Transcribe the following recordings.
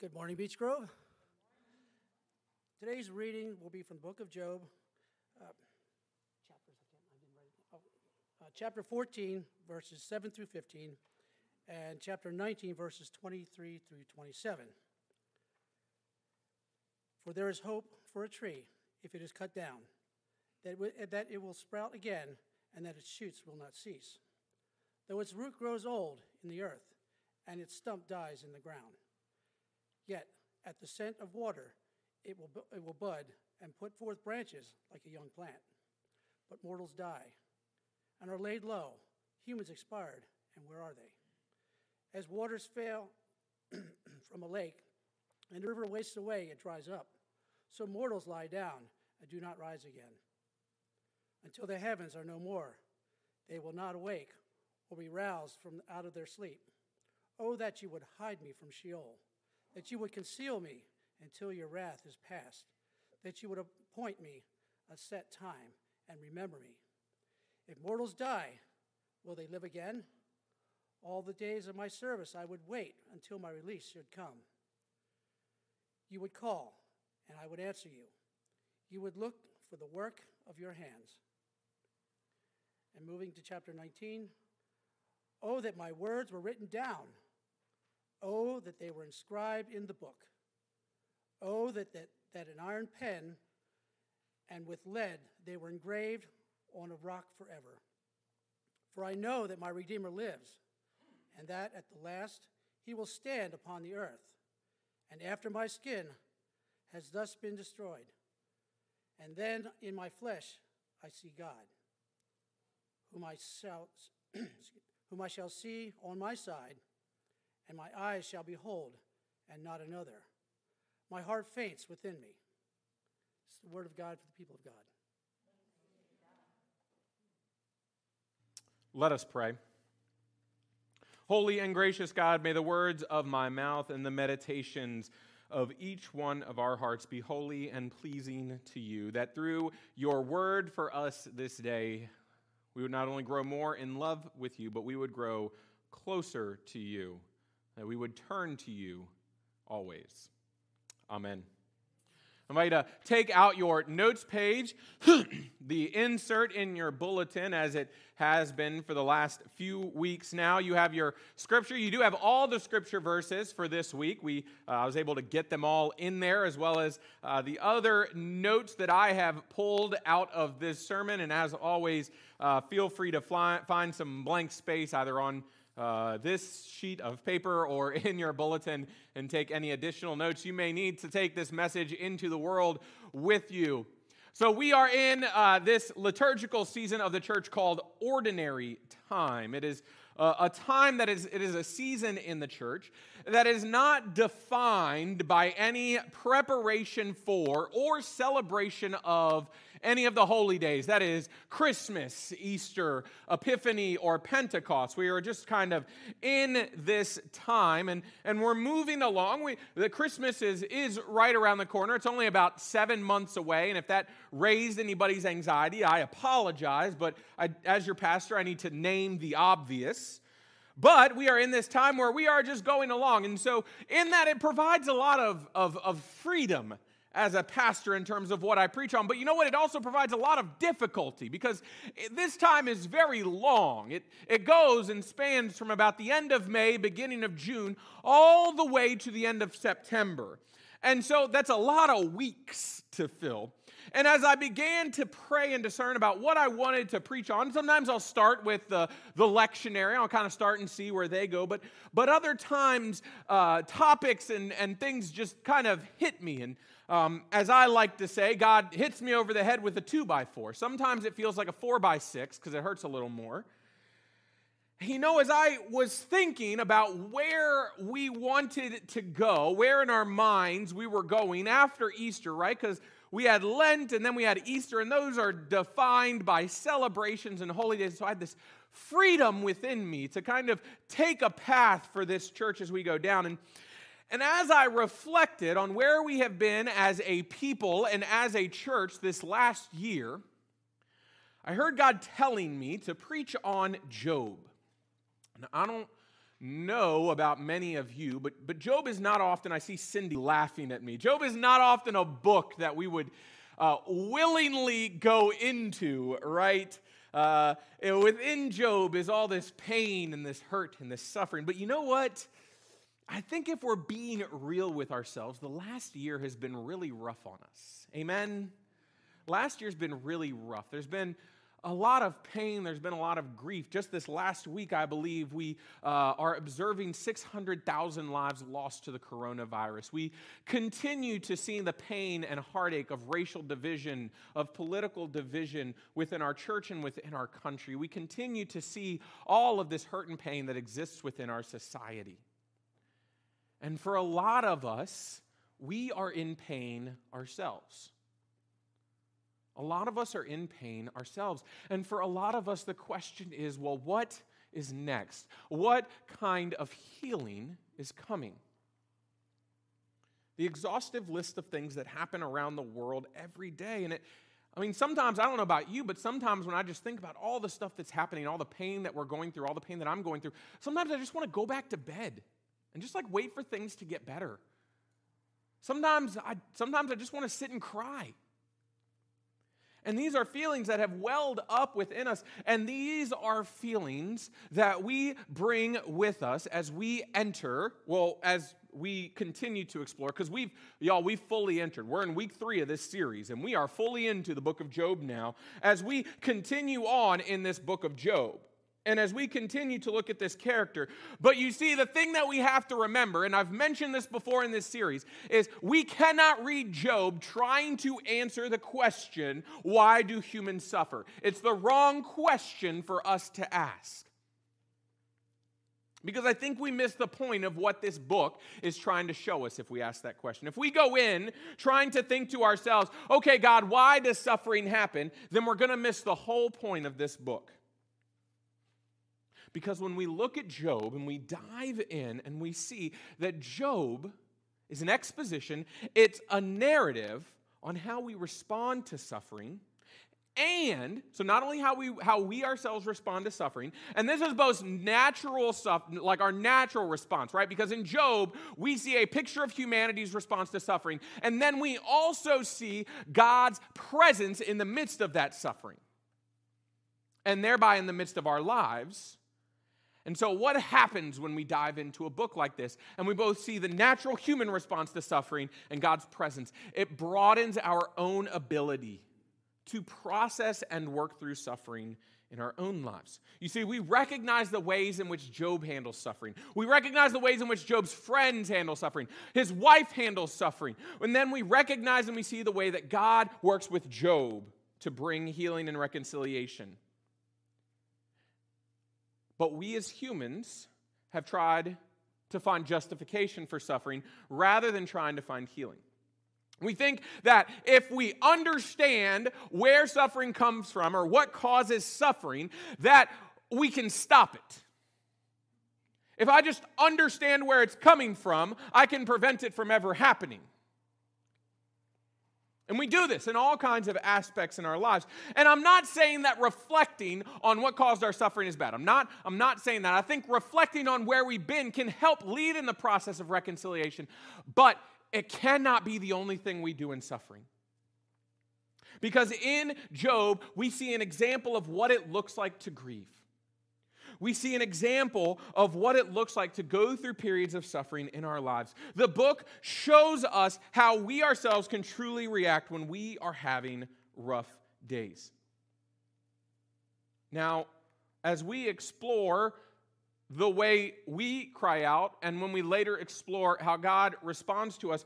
Good morning, Beech Grove. Today's reading will be from the book of Job, uh. Oh, uh, chapter 14, verses 7 through 15, and chapter 19, verses 23 through 27. For there is hope for a tree if it is cut down, that, w- that it will sprout again, and that its shoots will not cease. Though its root grows old in the earth, and its stump dies in the ground. Yet, at the scent of water, it will, it will bud and put forth branches like a young plant. But mortals die and are laid low. Humans expired, and where are they? As waters fail from a lake, and the river wastes away, it dries up. So mortals lie down and do not rise again. Until the heavens are no more, they will not awake or be roused from out of their sleep. Oh, that you would hide me from Sheol that you would conceal me until your wrath is past, that you would appoint me a set time and remember me. If mortals die, will they live again? All the days of my service I would wait until my release should come. You would call, and I would answer you. You would look for the work of your hands. And moving to chapter 19, oh, that my words were written down Oh, that they were inscribed in the book. Oh, that, that, that an iron pen and with lead they were engraved on a rock forever. For I know that my Redeemer lives, and that at the last he will stand upon the earth. And after my skin has thus been destroyed, and then in my flesh I see God, whom I shall, whom I shall see on my side and my eyes shall behold, and not another. My heart faints within me. It's the word of God for the people of God. Let us pray. Holy and gracious God, may the words of my mouth and the meditations of each one of our hearts be holy and pleasing to you, that through your word for us this day, we would not only grow more in love with you, but we would grow closer to you that we would turn to you always. Amen. I invite you to take out your notes page, the insert in your bulletin, as it has been for the last few weeks now. You have your scripture. You do have all the scripture verses for this week. We, uh, I was able to get them all in there, as well as uh, the other notes that I have pulled out of this sermon. And as always, uh, feel free to fly, find some blank space either on uh, this sheet of paper or in your bulletin and take any additional notes you may need to take this message into the world with you. So, we are in uh, this liturgical season of the church called Ordinary Time. It is uh, a time that is, it is a season in the church that is not defined by any preparation for or celebration of any of the holy days. That is Christmas, Easter, Epiphany, or Pentecost. We are just kind of in this time and, and we're moving along. We, the Christmas is, is right around the corner. It's only about seven months away. And if that raised anybody's anxiety, I apologize. But I, as your pastor, I need to name the obvious. But we are in this time where we are just going along. And so, in that, it provides a lot of, of, of freedom as a pastor in terms of what I preach on. But you know what? It also provides a lot of difficulty because this time is very long. It, it goes and spans from about the end of May, beginning of June, all the way to the end of September. And so that's a lot of weeks to fill. And as I began to pray and discern about what I wanted to preach on, sometimes I'll start with the, the lectionary. I'll kind of start and see where they go. But, but other times, uh, topics and, and things just kind of hit me. And um, as I like to say, God hits me over the head with a two by four. Sometimes it feels like a four by six because it hurts a little more. You know, as I was thinking about where we wanted to go, where in our minds we were going after Easter, right? Because we had Lent and then we had Easter, and those are defined by celebrations and holy days. So I had this freedom within me to kind of take a path for this church as we go down. And and as I reflected on where we have been as a people and as a church this last year, I heard God telling me to preach on Job. And I don't know about many of you, but, but Job is not often, I see Cindy laughing at me. Job is not often a book that we would uh, willingly go into, right? Uh, within Job is all this pain and this hurt and this suffering. But you know what? I think if we're being real with ourselves, the last year has been really rough on us. Amen? Last year's been really rough. There's been a lot of pain, there's been a lot of grief. Just this last week, I believe, we uh, are observing 600,000 lives lost to the coronavirus. We continue to see the pain and heartache of racial division, of political division within our church and within our country. We continue to see all of this hurt and pain that exists within our society. And for a lot of us, we are in pain ourselves. A lot of us are in pain ourselves. And for a lot of us, the question is well, what is next? What kind of healing is coming? The exhaustive list of things that happen around the world every day. And it, I mean, sometimes, I don't know about you, but sometimes when I just think about all the stuff that's happening, all the pain that we're going through, all the pain that I'm going through, sometimes I just want to go back to bed and just like wait for things to get better. Sometimes I, sometimes I just want to sit and cry. And these are feelings that have welled up within us. And these are feelings that we bring with us as we enter, well, as we continue to explore, because we've, y'all, we've fully entered. We're in week three of this series, and we are fully into the book of Job now as we continue on in this book of Job and as we continue to look at this character. But you see, the thing that we have to remember, and I've mentioned this before in this series, is we cannot read Job trying to answer the question, why do humans suffer? It's the wrong question for us to ask. Because I think we miss the point of what this book is trying to show us if we ask that question. If we go in trying to think to ourselves, okay, God, why does suffering happen? Then we're going to miss the whole point of this book. Because when we look at Job and we dive in and we see that Job is an exposition, it's a narrative on how we respond to suffering. And so not only how we how we ourselves respond to suffering, and this is both natural stuff, like our natural response, right? Because in Job, we see a picture of humanity's response to suffering, and then we also see God's presence in the midst of that suffering. And thereby in the midst of our lives, and so, what happens when we dive into a book like this and we both see the natural human response to suffering and God's presence? It broadens our own ability to process and work through suffering in our own lives. You see, we recognize the ways in which Job handles suffering. We recognize the ways in which Job's friends handle suffering. His wife handles suffering. And then we recognize and we see the way that God works with Job to bring healing and reconciliation. But we as humans have tried to find justification for suffering rather than trying to find healing. We think that if we understand where suffering comes from or what causes suffering, that we can stop it. If I just understand where it's coming from, I can prevent it from ever happening. And we do this in all kinds of aspects in our lives. And I'm not saying that reflecting on what caused our suffering is bad. I'm not, I'm not saying that. I think reflecting on where we've been can help lead in the process of reconciliation, but it cannot be the only thing we do in suffering. Because in Job, we see an example of what it looks like to grieve we see an example of what it looks like to go through periods of suffering in our lives. The book shows us how we ourselves can truly react when we are having rough days. Now, as we explore the way we cry out, and when we later explore how God responds to us,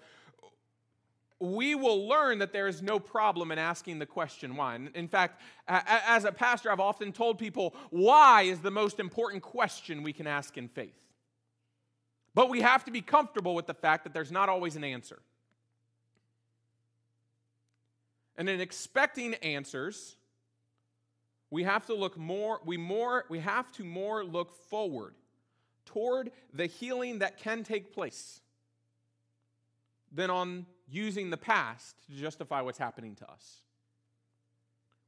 we will learn that there is no problem in asking the question why. In fact, as a pastor, I've often told people why is the most important question we can ask in faith. But we have to be comfortable with the fact that there's not always an answer. And in expecting answers, we have to look more, we more, we have to more look forward toward the healing that can take place than on using the past to justify what's happening to us.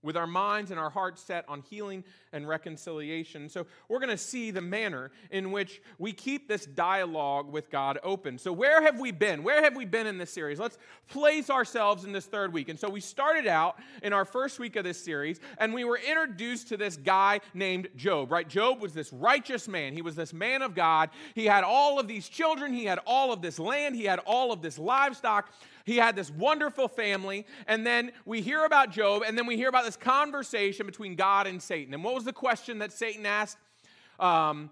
with our minds and our hearts set on healing and reconciliation. So, we're going to see the manner in which we keep this dialogue with God open. So, where have we been? Where have we been in this series? Let's place ourselves in this third week. And so, we started out in our first week of this series, and we were introduced to this guy named Job, right? Job was this righteous man. He was this man of God. He had all of these children, he had all of this land, he had all of this livestock. He had this wonderful family, and then we hear about Job, and then we hear about this conversation between God and Satan. And what was the question that Satan asked? Um,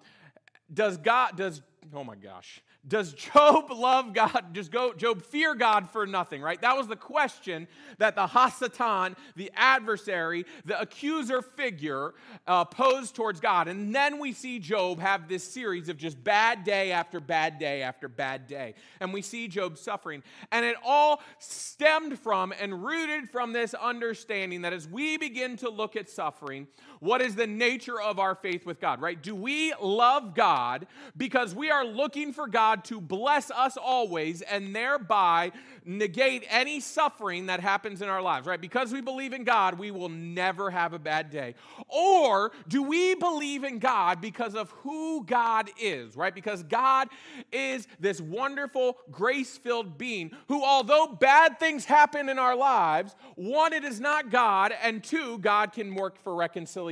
does God, does, oh my gosh, does Job love God? Does Job fear God for nothing, right? That was the question that the Hasatan, the adversary, the accuser figure uh, posed towards God. And then we see Job have this series of just bad day after bad day after bad day. And we see Job suffering. And it all stemmed from and rooted from this understanding that as we begin to look at suffering, what is the nature of our faith with God, right? Do we love God because we are looking for God to bless us always and thereby negate any suffering that happens in our lives, right? Because we believe in God, we will never have a bad day. Or do we believe in God because of who God is, right? Because God is this wonderful, grace filled being who, although bad things happen in our lives, one, it is not God, and two, God can work for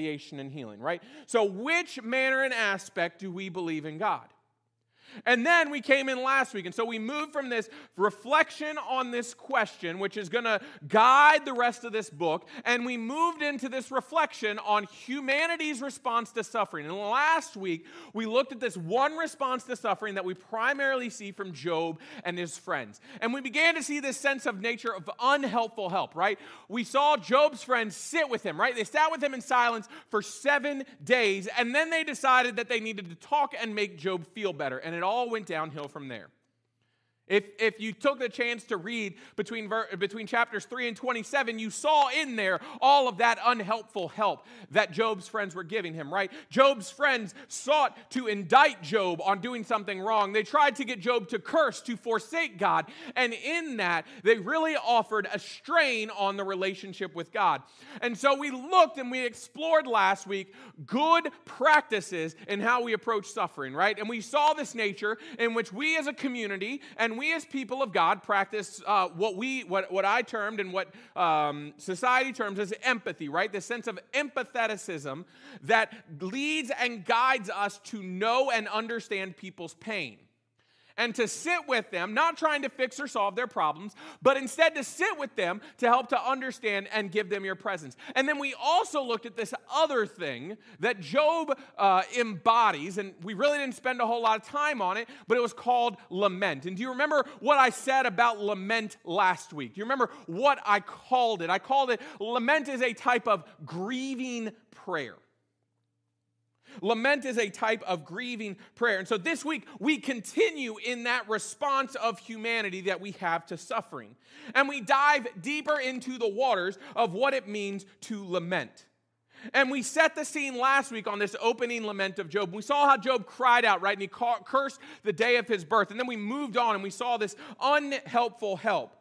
reconciliation and healing, right? So, which manner and aspect do we believe in God? And then we came in last week. And so we moved from this reflection on this question, which is going to guide the rest of this book, and we moved into this reflection on humanity's response to suffering. And last week, we looked at this one response to suffering that we primarily see from Job and his friends. And we began to see this sense of nature of unhelpful help, right? We saw Job's friends sit with him, right? They sat with him in silence for seven days, and then they decided that they needed to talk and make Job feel better. And it all went downhill from there. If, if you took the chance to read between, ver, between chapters 3 and 27, you saw in there all of that unhelpful help that Job's friends were giving him, right? Job's friends sought to indict Job on doing something wrong. They tried to get Job to curse, to forsake God. And in that, they really offered a strain on the relationship with God. And so we looked and we explored last week good practices in how we approach suffering, right? And we saw this nature in which we as a community and we as people of God practice uh, what we, what, what I termed and what um, society terms as empathy, right? The sense of empatheticism that leads and guides us to know and understand people's pain and to sit with them, not trying to fix or solve their problems, but instead to sit with them to help to understand and give them your presence. And then we also looked at this other thing that Job uh, embodies, and we really didn't spend a whole lot of time on it, but it was called lament. And do you remember what I said about lament last week? Do you remember what I called it? I called it lament is a type of grieving prayer. Lament is a type of grieving prayer. And so this week, we continue in that response of humanity that we have to suffering. And we dive deeper into the waters of what it means to lament. And we set the scene last week on this opening lament of Job. We saw how Job cried out, right? And he cursed the day of his birth. And then we moved on and we saw this unhelpful help.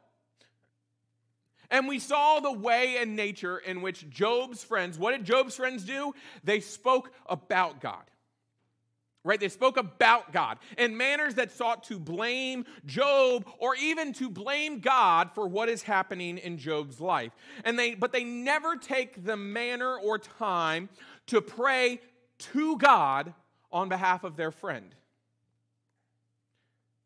And we saw the way and nature in which Job's friends, what did Job's friends do? They spoke about God. Right? They spoke about God in manners that sought to blame Job or even to blame God for what is happening in Job's life. And they but they never take the manner or time to pray to God on behalf of their friend.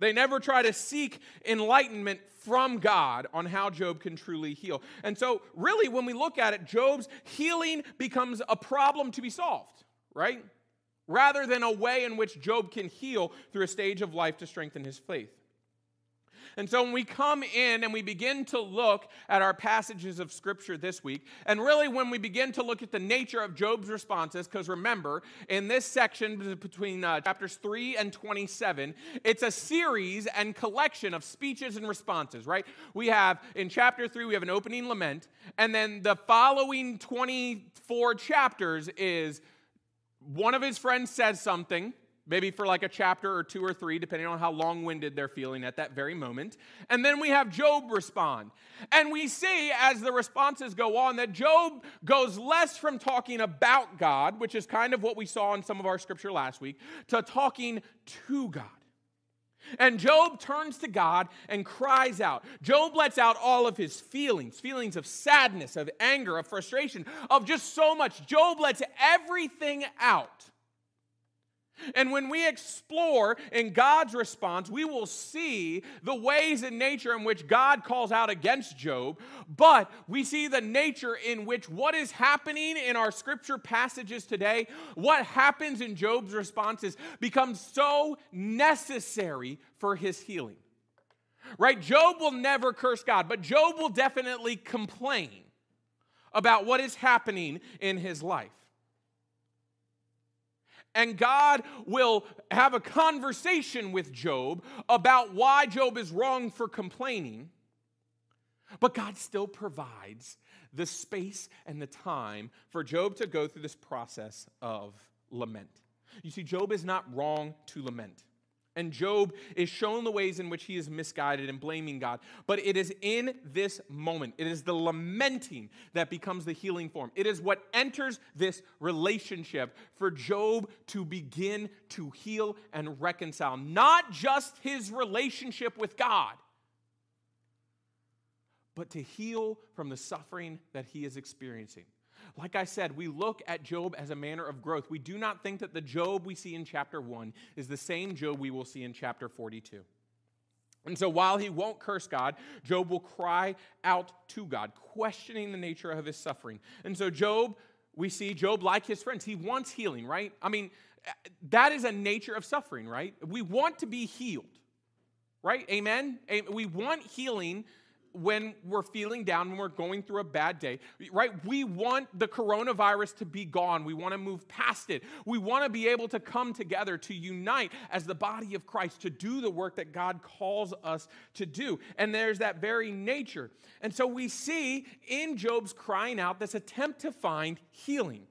They never try to seek enlightenment from God on how Job can truly heal. And so, really, when we look at it, Job's healing becomes a problem to be solved, right? Rather than a way in which Job can heal through a stage of life to strengthen his faith. And so when we come in and we begin to look at our passages of Scripture this week, and really when we begin to look at the nature of Job's responses, because remember, in this section between uh, chapters 3 and 27, it's a series and collection of speeches and responses, right? We have, in chapter 3, we have an opening lament, and then the following 24 chapters is one of his friends says something, maybe for like a chapter or two or three, depending on how long winded they're feeling at that very moment. And then we have Job respond. And we see as the responses go on that Job goes less from talking about God, which is kind of what we saw in some of our scripture last week, to talking to God. And Job turns to God and cries out. Job lets out all of his feelings feelings of sadness, of anger, of frustration, of just so much. Job lets everything out. And when we explore in God's response, we will see the ways in nature in which God calls out against Job, but we see the nature in which what is happening in our scripture passages today, what happens in Job's responses, becomes so necessary for his healing. Right? Job will never curse God, but Job will definitely complain about what is happening in his life and God will have a conversation with Job about why Job is wrong for complaining. But God still provides the space and the time for Job to go through this process of lament. You see, Job is not wrong to lament. And Job is shown the ways in which he is misguided and blaming God. But it is in this moment, it is the lamenting that becomes the healing form. It is what enters this relationship for Job to begin to heal and reconcile, not just his relationship with God, but to heal from the suffering that he is experiencing. Like I said, we look at Job as a manner of growth. We do not think that the Job we see in chapter 1 is the same Job we will see in chapter 42. And so while he won't curse God, Job will cry out to God, questioning the nature of his suffering. And so, Job, we see Job, like his friends, he wants healing, right? I mean, that is a nature of suffering, right? We want to be healed, right? Amen? We want healing when we're feeling down, when we're going through a bad day, right? We want the coronavirus to be gone. We want to move past it. We want to be able to come together to unite as the body of Christ to do the work that God calls us to do. And there's that very nature. And so we see in Job's crying out this attempt to find healing.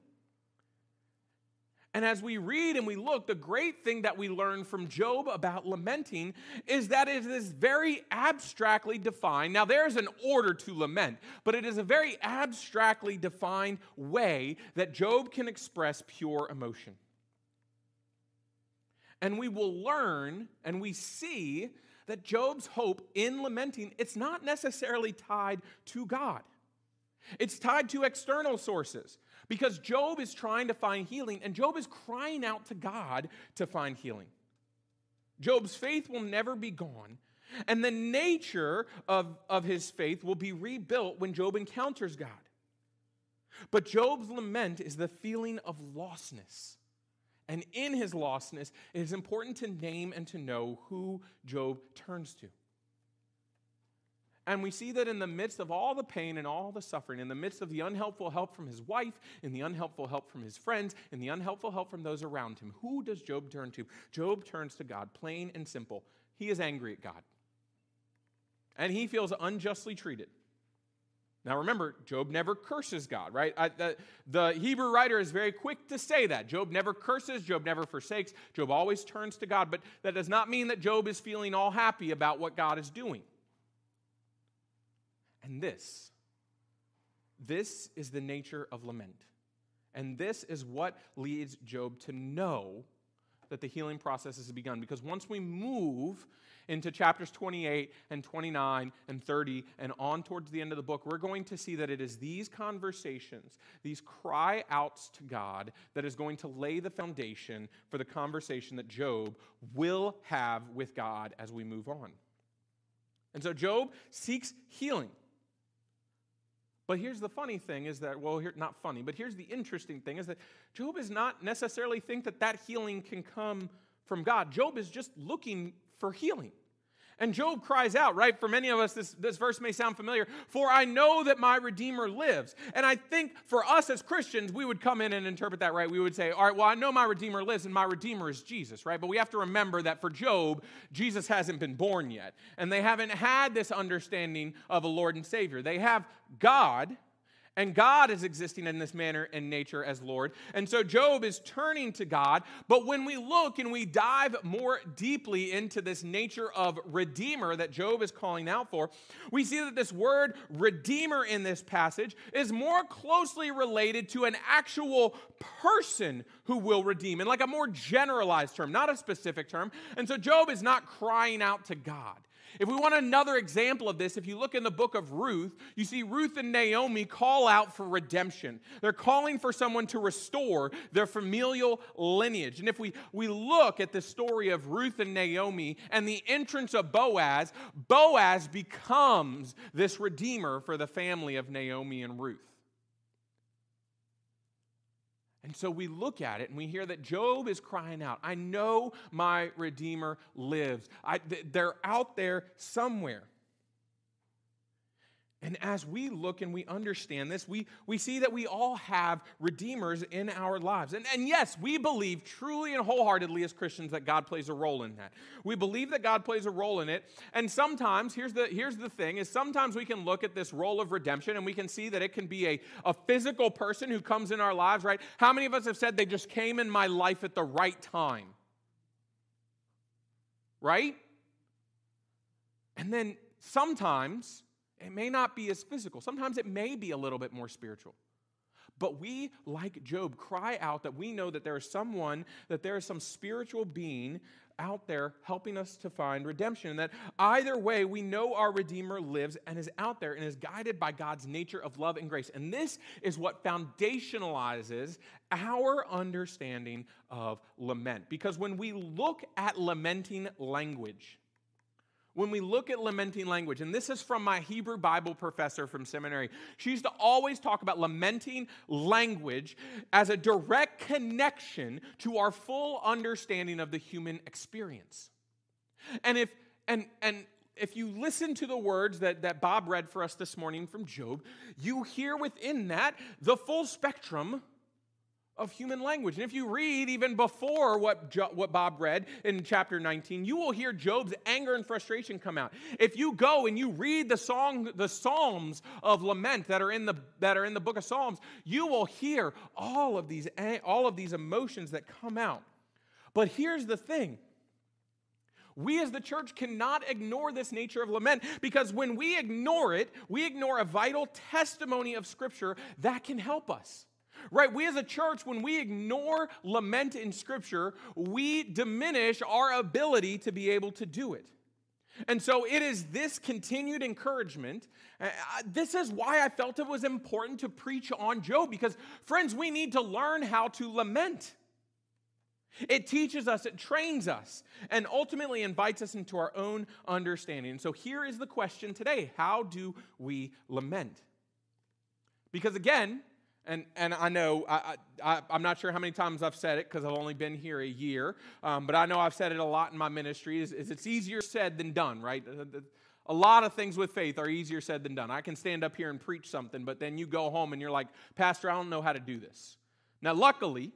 And as we read and we look, the great thing that we learn from Job about lamenting is that it is very abstractly defined. Now, there's an order to lament, but it is a very abstractly defined way that Job can express pure emotion. And we will learn and we see that Job's hope in lamenting, it's not necessarily tied to God. It's tied to external sources. Because Job is trying to find healing, and Job is crying out to God to find healing. Job's faith will never be gone, and the nature of, of his faith will be rebuilt when Job encounters God. But Job's lament is the feeling of lostness. And in his lostness, it is important to name and to know who Job turns to. And we see that in the midst of all the pain and all the suffering, in the midst of the unhelpful help from his wife, in the unhelpful help from his friends, in the unhelpful help from those around him, who does Job turn to? Job turns to God, plain and simple. He is angry at God. And he feels unjustly treated. Now remember, Job never curses God, right? I, the, the Hebrew writer is very quick to say that. Job never curses, Job never forsakes, Job always turns to God. But that does not mean that Job is feeling all happy about what God is doing. And this, this is the nature of lament. And this is what leads Job to know that the healing process has begun. Because once we move into chapters 28 and 29 and 30 and on towards the end of the book, we're going to see that it is these conversations, these cry outs to God, that is going to lay the foundation for the conversation that Job will have with God as we move on. And so Job seeks healing. But here's the funny thing is that, well, here, not funny, but here's the interesting thing is that Job is not necessarily think that that healing can come from God. Job is just looking for healing. And Job cries out, right? For many of us, this, this verse may sound familiar. For I know that my Redeemer lives. And I think for us as Christians, we would come in and interpret that right. We would say, all right, well, I know my Redeemer lives, and my Redeemer is Jesus, right? But we have to remember that for Job, Jesus hasn't been born yet. And they haven't had this understanding of a Lord and Savior. They have God, And God is existing in this manner and nature as Lord. And so Job is turning to God. But when we look and we dive more deeply into this nature of Redeemer that Job is calling out for, we see that this word Redeemer in this passage is more closely related to an actual person who will redeem, in like a more generalized term, not a specific term. And so Job is not crying out to God. If we want another example of this, if you look in the book of Ruth, you see Ruth and Naomi call out for redemption. They're calling for someone to restore their familial lineage. And if we, we look at the story of Ruth and Naomi and the entrance of Boaz, Boaz becomes this redeemer for the family of Naomi and Ruth. And so we look at it and we hear that Job is crying out, I know my Redeemer lives. I, they're out there somewhere. And as we look and we understand this, we, we see that we all have redeemers in our lives. And, and yes, we believe truly and wholeheartedly as Christians that God plays a role in that. We believe that God plays a role in it. And sometimes, here's the, here's the thing, is sometimes we can look at this role of redemption and we can see that it can be a, a physical person who comes in our lives, right? How many of us have said they just came in my life at the right time? Right? And then sometimes it may not be as physical, sometimes it may be a little bit more spiritual. But we, like Job, cry out that we know that there is someone, that there is some spiritual being out there helping us to find redemption. And that either way, we know our Redeemer lives and is out there and is guided by God's nature of love and grace. And this is what foundationalizes our understanding of lament. Because when we look at lamenting language, when we look at lamenting language, and this is from my Hebrew Bible professor from seminary, she used to always talk about lamenting language as a direct connection to our full understanding of the human experience. And if and and if you listen to the words that, that Bob read for us this morning from Job, you hear within that the full spectrum of human language. And if you read even before what, jo- what Bob read in chapter 19, you will hear Job's anger and frustration come out. If you go and you read the song, the Psalms of lament that are in the, that are in the book of Psalms, you will hear all of these, eh, all of these emotions that come out. But here's the thing. We as the church cannot ignore this nature of lament because when we ignore it, we ignore a vital testimony of Scripture that can help us. Right? We as a church, when we ignore lament in Scripture, we diminish our ability to be able to do it. And so it is this continued encouragement. Uh, this is why I felt it was important to preach on Job because, friends, we need to learn how to lament. It teaches us, it trains us, and ultimately invites us into our own understanding. So here is the question today How do we lament? Because again, and, and I know, I, I, I'm not sure how many times I've said it because I've only been here a year, um, but I know I've said it a lot in my ministry, is, is it's easier said than done, right? A lot of things with faith are easier said than done. I can stand up here and preach something, but then you go home and you're like, Pastor, I don't know how to do this. Now, luckily,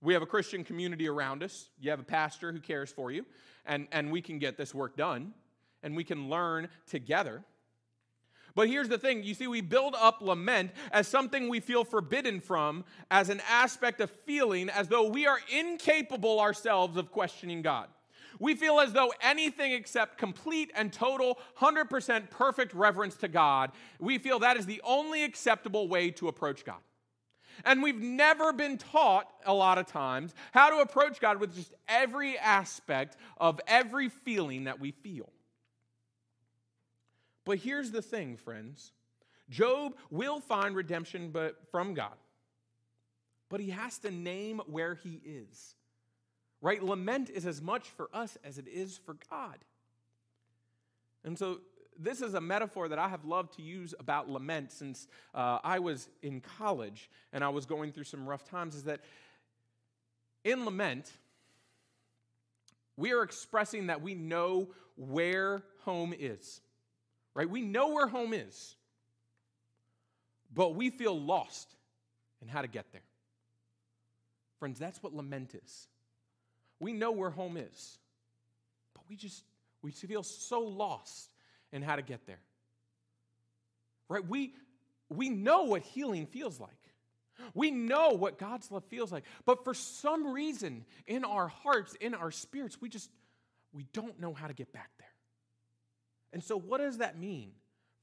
we have a Christian community around us. You have a pastor who cares for you, and, and we can get this work done, and we can learn together. But here's the thing you see, we build up lament as something we feel forbidden from, as an aspect of feeling as though we are incapable ourselves of questioning God. We feel as though anything except complete and total, 100% perfect reverence to God, we feel that is the only acceptable way to approach God. And we've never been taught a lot of times how to approach God with just every aspect of every feeling that we feel. But here's the thing, friends Job will find redemption but from God, but he has to name where he is. Right? Lament is as much for us as it is for God. And so, this is a metaphor that I have loved to use about lament since uh, I was in college and I was going through some rough times. Is that in lament, we are expressing that we know where home is right? We know where home is, but we feel lost in how to get there. Friends, that's what lament is. We know where home is, but we just we feel so lost in how to get there. Right? We we know what healing feels like. We know what God's love feels like. But for some reason in our hearts, in our spirits, we just we don't know how to get back there. And so what does that mean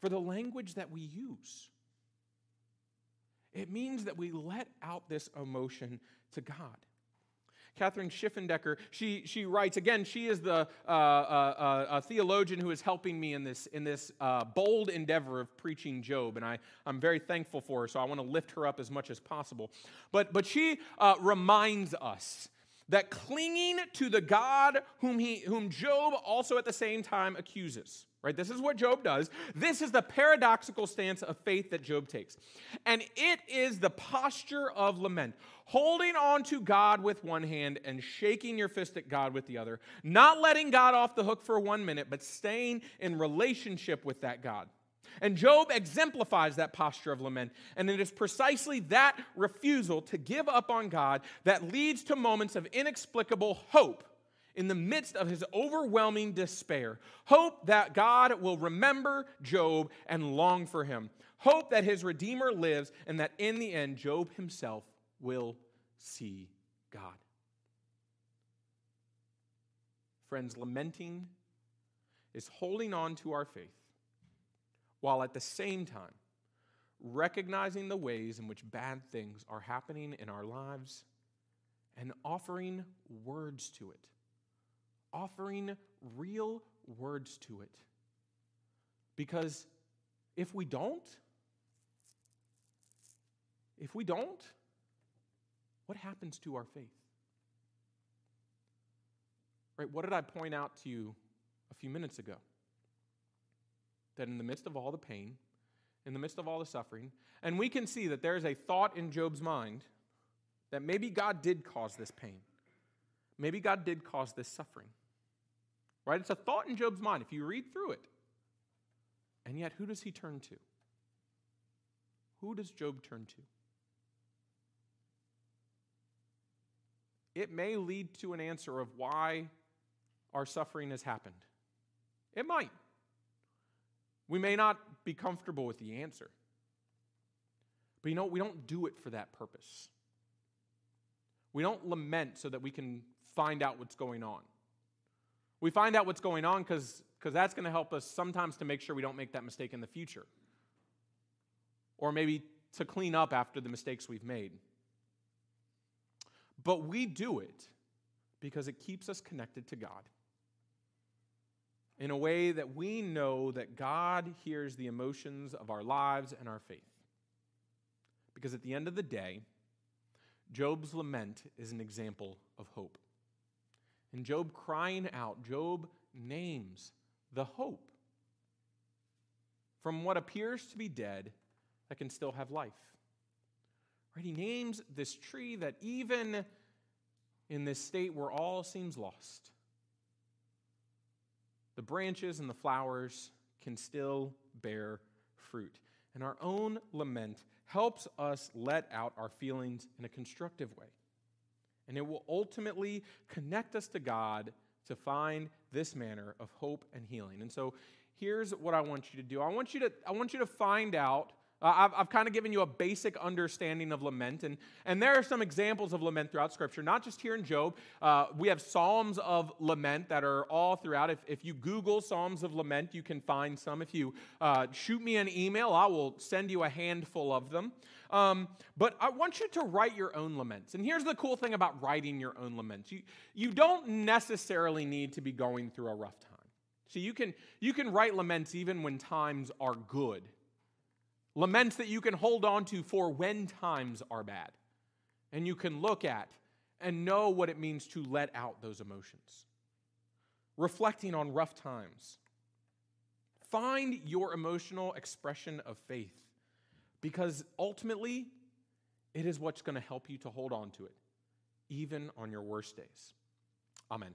for the language that we use? It means that we let out this emotion to God. Kathryn Schifferdecker, she, she writes, again, she is the uh, uh, uh, theologian who is helping me in this, in this uh, bold endeavor of preaching Job, and I, I'm very thankful for her, so I want to lift her up as much as possible. But, but she uh, reminds us that clinging to the God whom, he, whom Job also at the same time accuses, right? This is what Job does. This is the paradoxical stance of faith that Job takes. And it is the posture of lament, holding on to God with one hand and shaking your fist at God with the other, not letting God off the hook for one minute, but staying in relationship with that God. And Job exemplifies that posture of lament. And it is precisely that refusal to give up on God that leads to moments of inexplicable hope in the midst of his overwhelming despair. Hope that God will remember Job and long for him. Hope that his Redeemer lives and that in the end, Job himself will see God. Friends, lamenting is holding on to our faith while at the same time recognizing the ways in which bad things are happening in our lives and offering words to it offering real words to it. Because if we don't, if we don't, what happens to our faith? Right? What did I point out to you a few minutes ago? That in the midst of all the pain, in the midst of all the suffering, and we can see that there is a thought in Job's mind that maybe God did cause this pain. Maybe God did cause this suffering. Right? It's a thought in Job's mind if you read through it. And yet, who does he turn to? Who does Job turn to? It may lead to an answer of why our suffering has happened. It might. We may not be comfortable with the answer. But you know, we don't do it for that purpose. We don't lament so that we can find out what's going on. We find out what's going on because that's going to help us sometimes to make sure we don't make that mistake in the future. Or maybe to clean up after the mistakes we've made. But we do it because it keeps us connected to God in a way that we know that God hears the emotions of our lives and our faith. Because at the end of the day, Job's lament is an example of hope. And Job crying out, Job names the hope from what appears to be dead that can still have life. Right? He names this tree that even in this state where all seems lost, the branches and the flowers can still bear fruit. And our own lament helps us let out our feelings in a constructive way. And it will ultimately connect us to God to find this manner of hope and healing. And so here's what I want you to do I want you to, I want you to find out uh, I've, I've kind of given you a basic understanding of lament, and, and there are some examples of lament throughout Scripture, not just here in Job. Uh, we have Psalms of lament that are all throughout. If, if you Google Psalms of lament, you can find some. If you uh, shoot me an email, I will send you a handful of them. Um, but I want you to write your own laments. And here's the cool thing about writing your own laments you, you don't necessarily need to be going through a rough time. So you can, you can write laments even when times are good Laments that you can hold on to for when times are bad. And you can look at and know what it means to let out those emotions. Reflecting on rough times. Find your emotional expression of faith because ultimately it is what's going to help you to hold on to it, even on your worst days. Amen.